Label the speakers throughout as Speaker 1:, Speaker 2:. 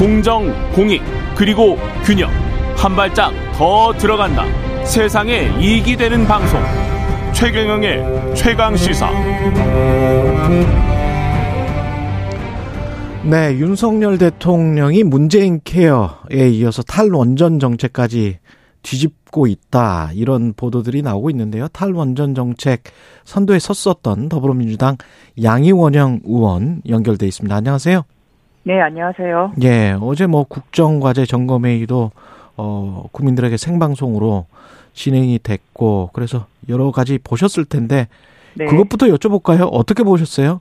Speaker 1: 공정, 공익, 그리고 균형. 한 발짝 더 들어간다. 세상에 이익이 되는 방송. 최경영의 최강 시사.
Speaker 2: 네, 윤석열 대통령이 문재인 케어에 이어서 탈원전 정책까지 뒤집고 있다. 이런 보도들이 나오고 있는데요. 탈원전 정책 선도에 섰었던 더불어민주당 양이원영 의원 연결돼 있습니다. 안녕하세요.
Speaker 3: 네, 안녕하세요.
Speaker 2: 예, 어제 뭐 국정과제 점검회의도 어, 국민들에게 생방송으로 진행이 됐고 그래서 여러 가지 보셨을 텐데
Speaker 3: 네.
Speaker 2: 그것부터 여쭤볼까요? 어떻게 보셨어요?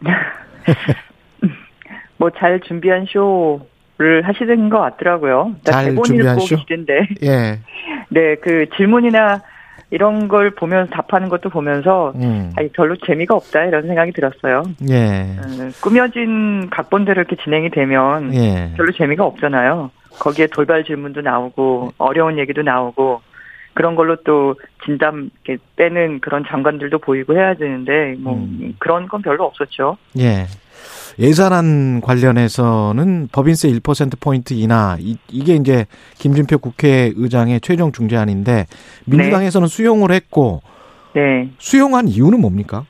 Speaker 3: 뭐 잘 준비한 쇼를 하시는 것 같더라고요.
Speaker 2: 잘
Speaker 3: 대본
Speaker 2: 준비한
Speaker 3: 읽고
Speaker 2: 쇼?
Speaker 3: 계시던데.
Speaker 2: 예,
Speaker 3: 네, 그 질문이나 이런 걸 보면서 답하는 것도 보면서
Speaker 2: 음,
Speaker 3: 아니, 별로 재미가 없다 이런 생각이 들었어요.
Speaker 2: 예,
Speaker 3: 음, 꾸며진 각본대로 이렇게 진행이 되면
Speaker 2: 예,
Speaker 3: 별로 재미가 없잖아요. 거기에 돌발 질문도 나오고 어려운 얘기도 나오고 그런 걸로 또 진담 이렇게 빼는 그런 장관들도 보이고 해야 되는데 뭐
Speaker 2: 음.
Speaker 3: 그런 건 별로 없었죠.
Speaker 2: 예. 예산안 관련해서는 법인세 1%포인트 인하, 이, 이게 이제 김준표 국회의장의 최종 중재안인데, 민주당에서는 수용을 했고,
Speaker 3: 네.
Speaker 2: 수용한 이유는 뭡니까?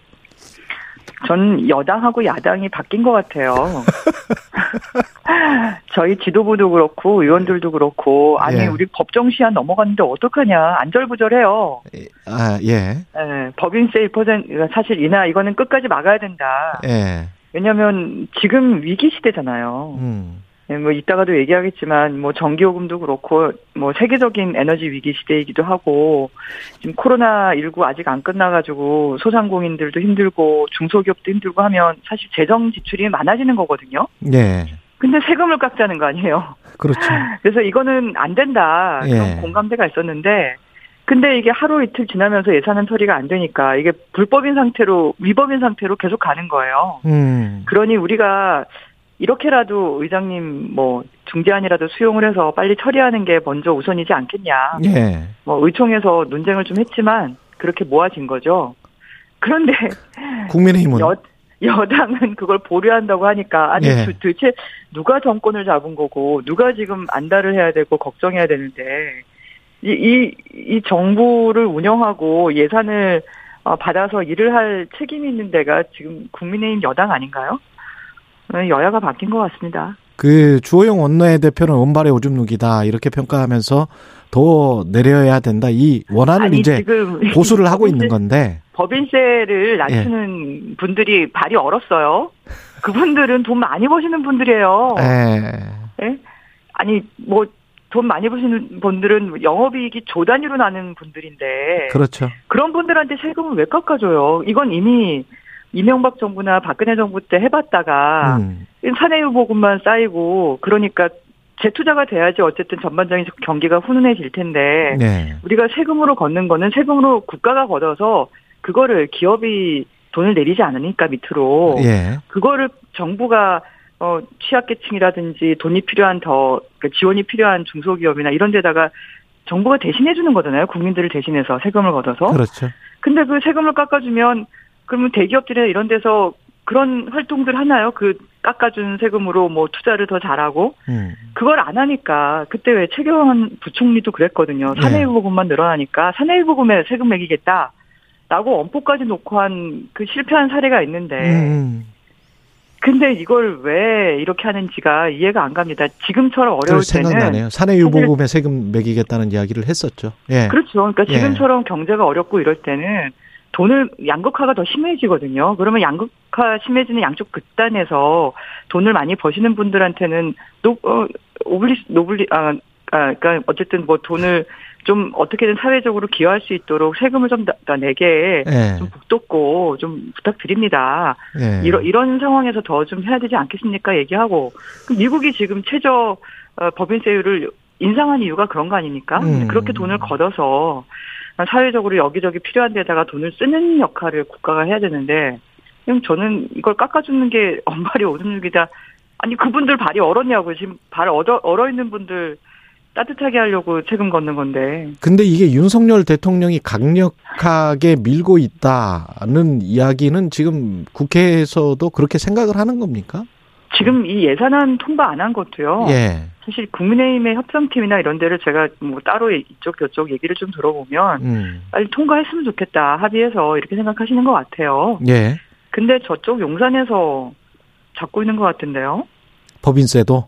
Speaker 3: 전 여당하고 야당이 바뀐 것 같아요. 저희 지도부도 그렇고 의원들도 그렇고 아니
Speaker 2: 예.
Speaker 3: 우리 법정 시한 넘어갔는데 어떡하냐 안절부절해요.
Speaker 2: 아, 예,
Speaker 3: 예, 법인세 1% 사실 인하 이거는 끝까지 막아야 된다.
Speaker 2: 예,
Speaker 3: 왜냐하면 지금 위기 시대잖아요.
Speaker 2: 음,
Speaker 3: 예, 뭐 이따가도 얘기하겠지만 뭐 전기요금도 그렇고 뭐 세계적인 에너지 위기 시대이기도 하고 지금 코로나 19 아직 안 끝나가지고 소상공인들도 힘들고 중소기업도 힘들고 하면 사실 재정 지출이 많아지는 거거든요.
Speaker 2: 예,
Speaker 3: 근데 세금을 깎자는 거 아니에요.
Speaker 2: 그렇죠.
Speaker 3: 그래서 이거는 안 된다 그런
Speaker 2: 예.
Speaker 3: 공감대가 있었는데 근데 이게 하루 이틀 지나면서 예산은 처리가 안 되니까 이게 불법인 상태로 위법인 상태로 계속 가는 거예요.
Speaker 2: 음,
Speaker 3: 그러니 우리가 이렇게라도 의장님 뭐 중재안이라도 수용을 해서 빨리 처리하는 게 먼저 우선이지 않겠냐.
Speaker 2: 예,
Speaker 3: 뭐 의총에서 논쟁을 좀 했지만 그렇게 모아진 거죠. 그런데
Speaker 2: 국민의힘은,
Speaker 3: 여, 여당은 그걸 보류한다고 하니까 아니
Speaker 2: 예.
Speaker 3: 도- 도대체 누가 정권을 잡은 거고 누가 지금 안달을 해야 되고 걱정해야 되는데 이 이 이 정부를 운영하고 예산을 어, 받아서 일을 할 책임이 있는 데가 지금 국민의힘 여당 아닌가요? 어, 여야가 바뀐 것 같습니다.
Speaker 2: 그 주호영 원내대표는 원발의 오줌 누기다, 이렇게 평가하면서 더 내려야 된다, 이 원안을
Speaker 3: 아니
Speaker 2: 이제 고수를 하고 있는 건데,
Speaker 3: 법인세를 낮추는 분들이 발이 얼었어요. 그분들은 돈 많이 버시는 분들이에요.
Speaker 2: 예,
Speaker 3: 예? 아니 뭐 돈 많이 버시는 분들은 영업이익이 조 단위로 나는 분들인데
Speaker 2: 그렇죠.
Speaker 3: 그런 분들한테 세금을 왜 깎아줘요? 이건 이미 이명박 정부나 박근혜 정부 때 해봤다가
Speaker 2: 음,
Speaker 3: 사내유보금만 쌓이고 그러니까 재투자가 돼야지 어쨌든 전반적인 경기가 훈훈해질 텐데
Speaker 2: 네.
Speaker 3: 우리가 세금으로 걷는 거는 세금으로 국가가 걷어서 그거를 기업이 돈을 내리지 않으니까 밑으로
Speaker 2: 예.
Speaker 3: 그거를 정부가 어 취약계층이라든지 돈이 필요한 더 그러니까 지원이 필요한 중소기업이나 이런 데다가 정부가 대신해 주는 거잖아요. 국민들을 대신해서 세금을 걷어서.
Speaker 2: 그렇죠.
Speaker 3: 근데 그 세금을 깎아주면 그러면 대기업들이나 이런 데서 그런 활동들 하나요? 그 깎아준 세금으로 뭐 투자를 더 잘하고
Speaker 2: 음.
Speaker 3: 그걸 안 하니까 그때 왜 최경환 부총리도 그랬거든요.
Speaker 2: 네.
Speaker 3: 사내유보금만 늘어나니까 사내유보금에 세금 매기겠다. 라고 엄포까지 놓고 한 그 실패한 사례가 있는데
Speaker 2: 음.
Speaker 3: 근데 이걸 왜 이렇게 하는지가 이해가 안 갑니다. 지금처럼
Speaker 2: 그
Speaker 3: 어려울
Speaker 2: 생각나네요.
Speaker 3: 때는
Speaker 2: 사내 유보금에 세금 매기겠다는 이야기를 했었죠. 예.
Speaker 3: 그렇죠. 그러니까
Speaker 2: 예.
Speaker 3: 지금처럼 경제가 어렵고 이럴 때는 돈을 양극화가 더 심해지거든요. 그러면 양극화 심해지는 양쪽 극단에서 돈을 많이 버시는 분들한테는 노, 어, 오블리 노블리 아, 아 그러니까 어쨌든 뭐 돈을 좀 어떻게든 사회적으로 기여할 수 있도록 세금을 좀 더 내게
Speaker 2: 예.
Speaker 3: 좀 북돋고 좀 부탁드립니다.
Speaker 2: 예.
Speaker 3: 이런 이런 상황에서 더 좀 해야 되지 않겠습니까? 얘기하고 미국이 지금 최저 어, 법인세율을 인상한 이유가 그런 거 아닙니까?
Speaker 2: 음.
Speaker 3: 그렇게 돈을 걷어서 사회적으로 여기저기 필요한 데다가 돈을 쓰는 역할을 국가가 해야 되는데 그냥 저는 이걸 깎아주는 게 엄발이 오줌육이다. 아니 그분들 발이 얼었냐고 지금 발 얼어, 얼어 있는 분들 따뜻하게 하려고 책임 걷는 건데
Speaker 2: 근데 이게 윤석열 대통령이 강력하게 밀고 있다는 이야기는 지금 국회에서도 그렇게 생각을 하는 겁니까?
Speaker 3: 지금 이 예산안 통과 안 한 것도요.
Speaker 2: 예.
Speaker 3: 사실 국민의힘의 협상팀이나 이런 데를 제가 뭐 따로 이쪽 저쪽 얘기를 좀 들어보면
Speaker 2: 음.
Speaker 3: 빨리 통과했으면 좋겠다 합의해서 이렇게 생각하시는 것 같아요.
Speaker 2: 예.
Speaker 3: 근데 저쪽 용산에서 잡고 있는 것 같은데요.
Speaker 2: 법인세도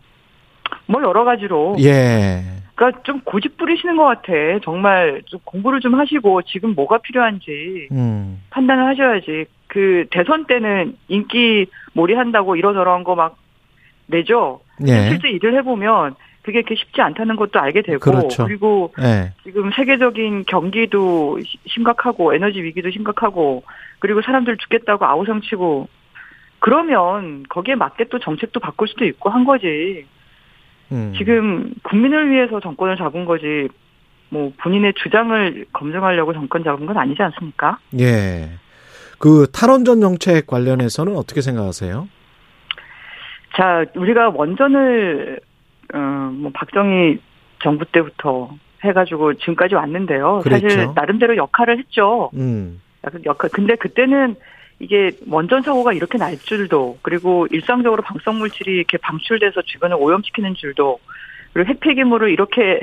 Speaker 3: 뭐 여러 가지로.
Speaker 2: 예.
Speaker 3: 그러니까 좀 고집 부리시는 것 같아. 정말 좀 공부를 좀 하시고 지금 뭐가 필요한지
Speaker 2: 음.
Speaker 3: 판단을 하셔야지. 그 대선 때는 인기 몰이한다고 이러저러한 거 막 내죠.
Speaker 2: 예.
Speaker 3: 실제 일을 해보면 그게 그렇게 쉽지 않다는 것도 알게 되고
Speaker 2: 그렇죠.
Speaker 3: 그리고
Speaker 2: 예.
Speaker 3: 지금 세계적인 경기도 시- 심각하고 에너지 위기도 심각하고 그리고 사람들 죽겠다고 아우성치고 그러면 거기에 맞게 또 정책도 바꿀 수도 있고 한 거지.
Speaker 2: 음.
Speaker 3: 지금 국민을 위해서 정권을 잡은 거지 뭐 본인의 주장을 검증하려고 정권 잡은 건 아니지 않습니까?
Speaker 2: 예. 그 탈원전 정책 관련해서는 어떻게 생각하세요?
Speaker 3: 자, 우리가 원전을 어뭐 박정희 정부 때부터 해가지고 지금까지 왔는데요. 사실
Speaker 2: 그랬죠.
Speaker 3: 나름대로 역할을 했죠.
Speaker 2: 음.
Speaker 3: 약간 역할. 근데 그때는 이게 원전 사고가 이렇게 날 줄도 그리고 일상적으로 방사성 물질이 이렇게 방출돼서 주변을 오염시키는 줄도 그리고 핵 폐기물을 이렇게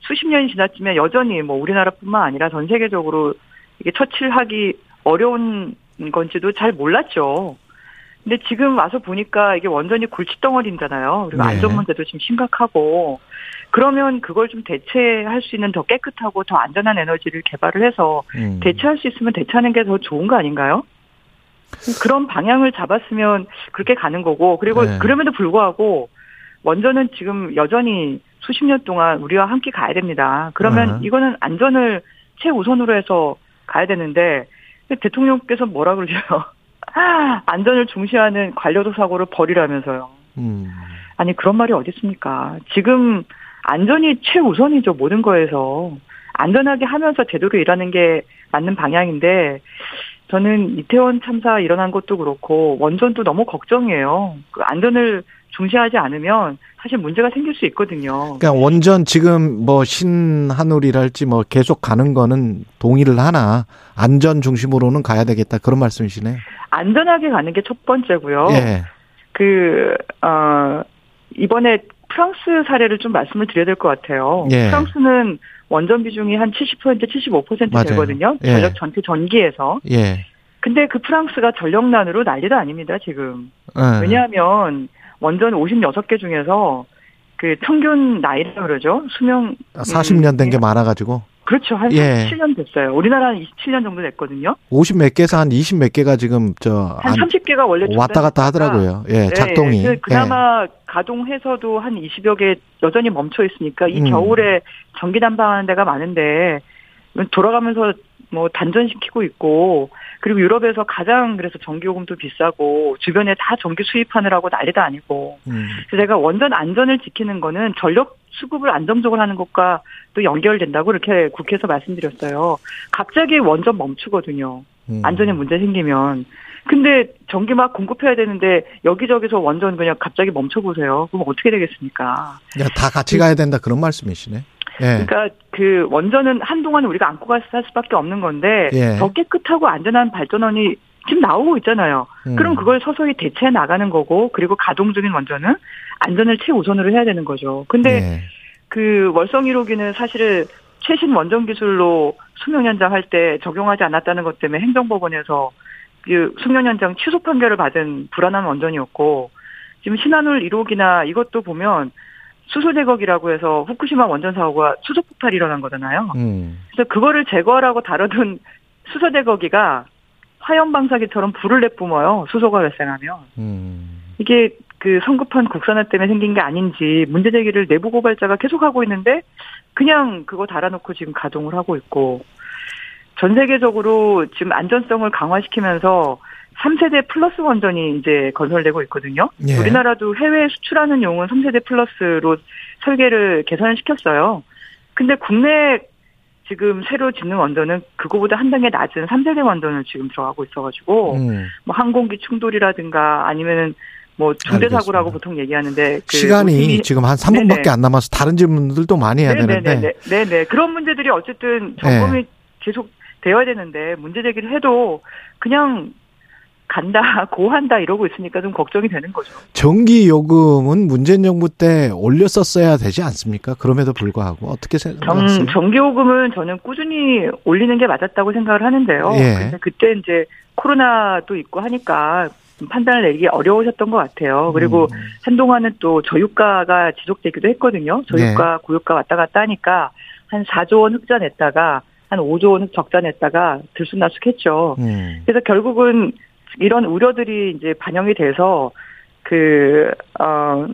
Speaker 3: 수십 년이 지났지만 여전히 뭐 우리나라뿐만 아니라 전 세계적으로 이게 처치하기 어려운 건지도 잘 몰랐죠. 근데 지금 와서 보니까 이게 원전이 골칫덩어리잖아요. 그리고
Speaker 2: 네.
Speaker 3: 안전 문제도 지금 심각하고 그러면 그걸 좀 대체할 수 있는 더 깨끗하고 더 안전한 에너지를 개발을 해서
Speaker 2: 음.
Speaker 3: 대체할 수 있으면 대체하는 게 더 좋은 거 아닌가요? 그런 방향을 잡았으면 그렇게 가는 거고 그리고
Speaker 2: 네.
Speaker 3: 그럼에도 불구하고 원전은 지금 여전히 수십 년 동안 우리와 함께 가야 됩니다. 그러면
Speaker 2: 어.
Speaker 3: 이거는 안전을 최우선으로 해서 가야 되는데 대통령께서 뭐라 그러죠? 안전을 중시하는 관료도 사고를 벌이라면서요.
Speaker 2: 음.
Speaker 3: 아니 그런 말이 어디 있습니까? 지금 안전이 최우선이죠 모든 거에서 안전하게 하면서 제대로 일하는 게 맞는 방향인데 저는 이태원 참사 일어난 것도 그렇고 원전도 너무 걱정이에요. 그 안전을 중시하지 않으면 사실 문제가 생길 수 있거든요.
Speaker 2: 그러니까 원전 지금 뭐 신한울이랄지 뭐 계속 가는 거는 동의를 하나 안전 중심으로는 가야 되겠다 그런 말씀이시네.
Speaker 3: 안전하게 가는 게 첫 번째고요.
Speaker 2: 예.
Speaker 3: 그, 어, 이번에 프랑스 사례를 좀 말씀을 드려야 될 것 같아요.
Speaker 2: 예.
Speaker 3: 프랑스는 원전 비중이 한 70% 75%
Speaker 2: 맞아요.
Speaker 3: 되거든요.
Speaker 2: 예.
Speaker 3: 전력 전체 전기에서.
Speaker 2: 예.
Speaker 3: 근데 그 프랑스가 전력난으로 난리도 아닙니다, 지금.
Speaker 2: 예.
Speaker 3: 왜냐하면 원전 56개 중에서 그 평균 나이라 그러죠. 수명
Speaker 2: 40년 된게
Speaker 3: 음,
Speaker 2: 많아 가지고
Speaker 3: 그렇죠. 한
Speaker 2: 예.
Speaker 3: 37년 됐어요. 우리나라는 27년 정도 됐거든요.
Speaker 2: 50 몇 개에서 한 20 몇 개가 지금
Speaker 3: 저한
Speaker 2: 안-
Speaker 3: 30개가 원래
Speaker 2: 왔다 갔다 하더라고요. 예, 작동이.
Speaker 3: 네, 그 그나마 가동해서도 한 20여 개 여전히 멈춰 있으니까 이
Speaker 2: 음.
Speaker 3: 겨울에 전기 난방하는 데가 많은데 돌아가면서 뭐 단전시키고 있고 그리고 유럽에서 가장 그래서 전기요금도 비싸고 주변에 다 전기 수입하느라고 난리도 아니고
Speaker 2: 예. 음.
Speaker 3: 그래서 제가 원전 안전을 지키는 거는 전력 수급을 안정적으로 하는 것과 또 연결된다고 이렇게 국회에서 말씀드렸어요. 갑자기 원전 멈추거든요.
Speaker 2: 음.
Speaker 3: 안전에 문제 생기면. 근데 전기 막 공급해야 되는데 여기저기서 원전 그냥 갑자기 멈춰보세요. 그럼 어떻게 되겠습니까?
Speaker 2: 야, 다 같이 가야 된다 그런 말씀이시네. 예.
Speaker 3: 그러니까 그 원전은 한동안 우리가 안고 갈 수밖에 없는 건데
Speaker 2: 예.
Speaker 3: 더 깨끗하고 안전한 발전원이 지금 나오고 있잖아요.
Speaker 2: 음.
Speaker 3: 그럼 그걸 서서히 대체해 나가는 거고 그리고 가동 중인 원전은 안전을 최우선으로 해야 되는 거죠. 근데
Speaker 2: 예.
Speaker 3: 그 월성 1호기는 사실 최신 원전 기술로 수명 연장할 때 적용하지 않았다는 것 때문에 행정법원에서 그 수명 연장 취소 판결을 받은 불안한 원전이었고 지금 신한울 1호기나 이것도 보면 수소 제거기라고 해서 후쿠시마 원전 사고가 수소 폭발이 일어난 거잖아요.
Speaker 2: 음.
Speaker 3: 그래서 그거를 제거하라고 다뤄둔 수소 제거기가 화염 방사기처럼 불을 내뿜어요. 수소가 발생하면.
Speaker 2: 음.
Speaker 3: 이게 그 성급한 국산화 때문에 생긴 게 아닌지 문제 제기를 내부 고발자가 계속 하고 있는데 그냥 그거 달아놓고 지금 가동을 하고 있고 전 세계적으로 지금 안전성을 강화시키면서 3세대 플러스 원전이 이제 건설되고 있거든요.
Speaker 2: 예.
Speaker 3: 우리나라도 해외에 수출하는 용은 3세대 플러스로 설계를 개선을 시켰어요. 근데 국내 지금 새로 짓는 원전은 그거보다 한 단계 낮은 3세대 원전을 지금 들어가고 있어가지고
Speaker 2: 음.
Speaker 3: 뭐 항공기 충돌이라든가 아니면은 뭐 중대 사고라고. 보통 얘기하는데 그
Speaker 2: 시간이
Speaker 3: 힘이-
Speaker 2: 지금 한 3분밖에
Speaker 3: 네네.
Speaker 2: 안 남아서 다른 질문들도 많이 해야 되는데.
Speaker 3: 네네네 네네 그런 문제들이 어쨌든 점검이 계속 되어야 되는데 문제 제기를 해도 그냥 간다, 고한다 이러고 있으니까 좀 걱정이 되는 거죠.
Speaker 2: 전기 요금은 문재인 정부 때 올렸었어야 되지 않습니까? 그럼에도 불구하고 어떻게 생각하세요?
Speaker 3: 정, 전기 요금은 저는 꾸준히 올리는 게 맞았다고 생각을 하는데요.
Speaker 2: 예.
Speaker 3: 근데 그때 이제 코로나도 있고 하니까 판단을 내리기 어려우셨던 것 같아요. 그리고
Speaker 2: 음.
Speaker 3: 한동안은 또 저유가가 지속되기도 했거든요. 저유가,
Speaker 2: 네.
Speaker 3: 고유가 왔다 갔다 하니까 한 4조 원 흑자 냈다가 한 5조 원 적자 냈다가 들쑥날쑥했죠.
Speaker 2: 음.
Speaker 3: 그래서 결국은 이런 우려들이 이제 반영이 돼서 그, 어,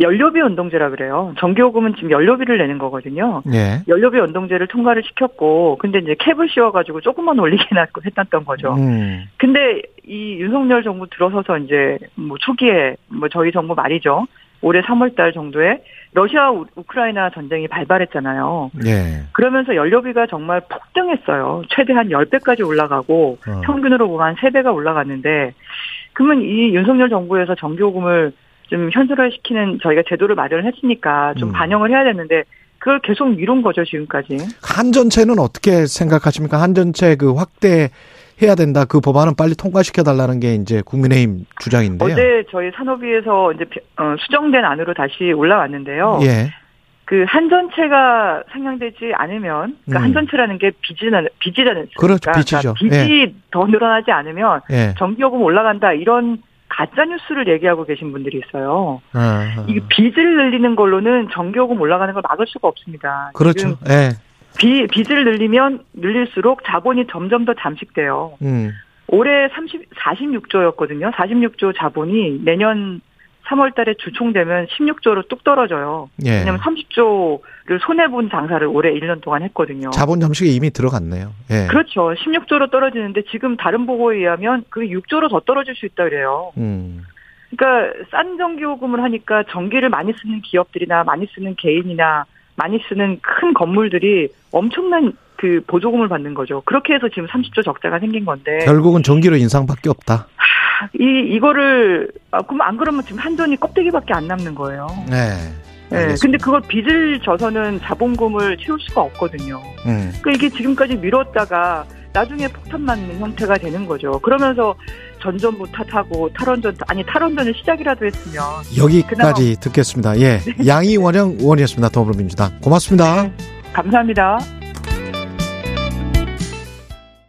Speaker 3: 연료비 운동제라 그래요. 전기요금은 지금 연료비를 내는 거거든요.
Speaker 2: 예.
Speaker 3: 연료비 운동제를 통과를 시켰고, 근데 이제 캡을 씌워가지고 조금만 올리긴 했던 거죠.
Speaker 2: 음.
Speaker 3: 근데 이 윤석열 정부 들어서서 이제 뭐 초기에 뭐 저희 정부 말이죠. 올해 3월 달 정도에 러시아 우- 우크라이나 전쟁이 발발했잖아요.
Speaker 2: 예.
Speaker 3: 그러면서 연료비가 정말 폭등했어요. 최대 한 10배까지 올라가고
Speaker 2: 어.
Speaker 3: 평균으로 보면 한 3배가 올라갔는데 그러면 이 윤석열 정부에서 전기요금을 좀 현실화시키는 저희가 제도를 마련을 했으니까 좀
Speaker 2: 음.
Speaker 3: 반영을 해야 되는데 그걸 계속 미룬 거죠, 지금까지.
Speaker 2: 한 전체는 어떻게 생각하십니까? 한 전체 그 확대 해야 된다. 그 법안은 빨리 통과시켜 달라는 게 이제 국민의힘 주장인데요.
Speaker 3: 어제 저희 산업위에서 이제 어, 수정된 안으로 다시 올라왔는데요.
Speaker 2: 예.
Speaker 3: 그 한전체가 상향되지 않으면 그러니까
Speaker 2: 음.
Speaker 3: 한전체라는 게 빚이라는 빚이라는
Speaker 2: 그렇죠, 빚이죠.
Speaker 3: 빚이 더 늘어나지 않으면
Speaker 2: 예.
Speaker 3: 전기요금 올라간다 이런 가짜 뉴스를 얘기하고 계신 분들이 있어요.
Speaker 2: 아,
Speaker 3: 이 빚을 늘리는 걸로는 전기요금 올라가는 걸 막을 수가 없습니다.
Speaker 2: 그렇죠. 예.
Speaker 3: 비, 빚을 늘리면 늘릴수록 자본이 점점 더 잠식돼요.
Speaker 2: 음.
Speaker 3: 올해 30, 46조였거든요. 46조 자본이 내년 3월 달에 주총되면 16조로 뚝 떨어져요.
Speaker 2: 예.
Speaker 3: 왜냐면 30조를 손해본 장사를 올해 1년 동안 했거든요.
Speaker 2: 자본 잠식에 이미 들어갔네요. 예.
Speaker 3: 그렇죠. 16조로 떨어지는데 지금 다른 보고에 의하면 그게 6조로 더 떨어질 수 있다 그래요.
Speaker 2: 음.
Speaker 3: 그러니까 싼 전기요금을 하니까 전기를 많이 쓰는 기업들이나 많이 쓰는 개인이나 많이 쓰는 큰 건물들이 엄청난 그 보조금을 받는 거죠. 그렇게 해서 지금 30조 적자가 생긴 건데
Speaker 2: 결국은 전기료 인상밖에 없다.
Speaker 3: 이 이거를 아, 그럼 안 그러면 지금 한전이 껍데기밖에 안 남는 거예요.
Speaker 2: 네.
Speaker 3: 네,
Speaker 2: 알겠습니다.
Speaker 3: 근데 그걸 빚을 져서는 자본금을 채울 수가 없거든요.
Speaker 2: 음.
Speaker 3: 그러니까 이게 지금까지 미뤘다가 나중에 폭탄 맞는 형태가 되는 거죠. 그러면서 전전부 탓하고 탈원전 아니 탈원전을 시작이라도 했으면
Speaker 2: 여기까지 듣겠습니다. 예. 양희원영 의원이었습니다. 더불어민주당. 고맙습니다.
Speaker 3: 감사합니다.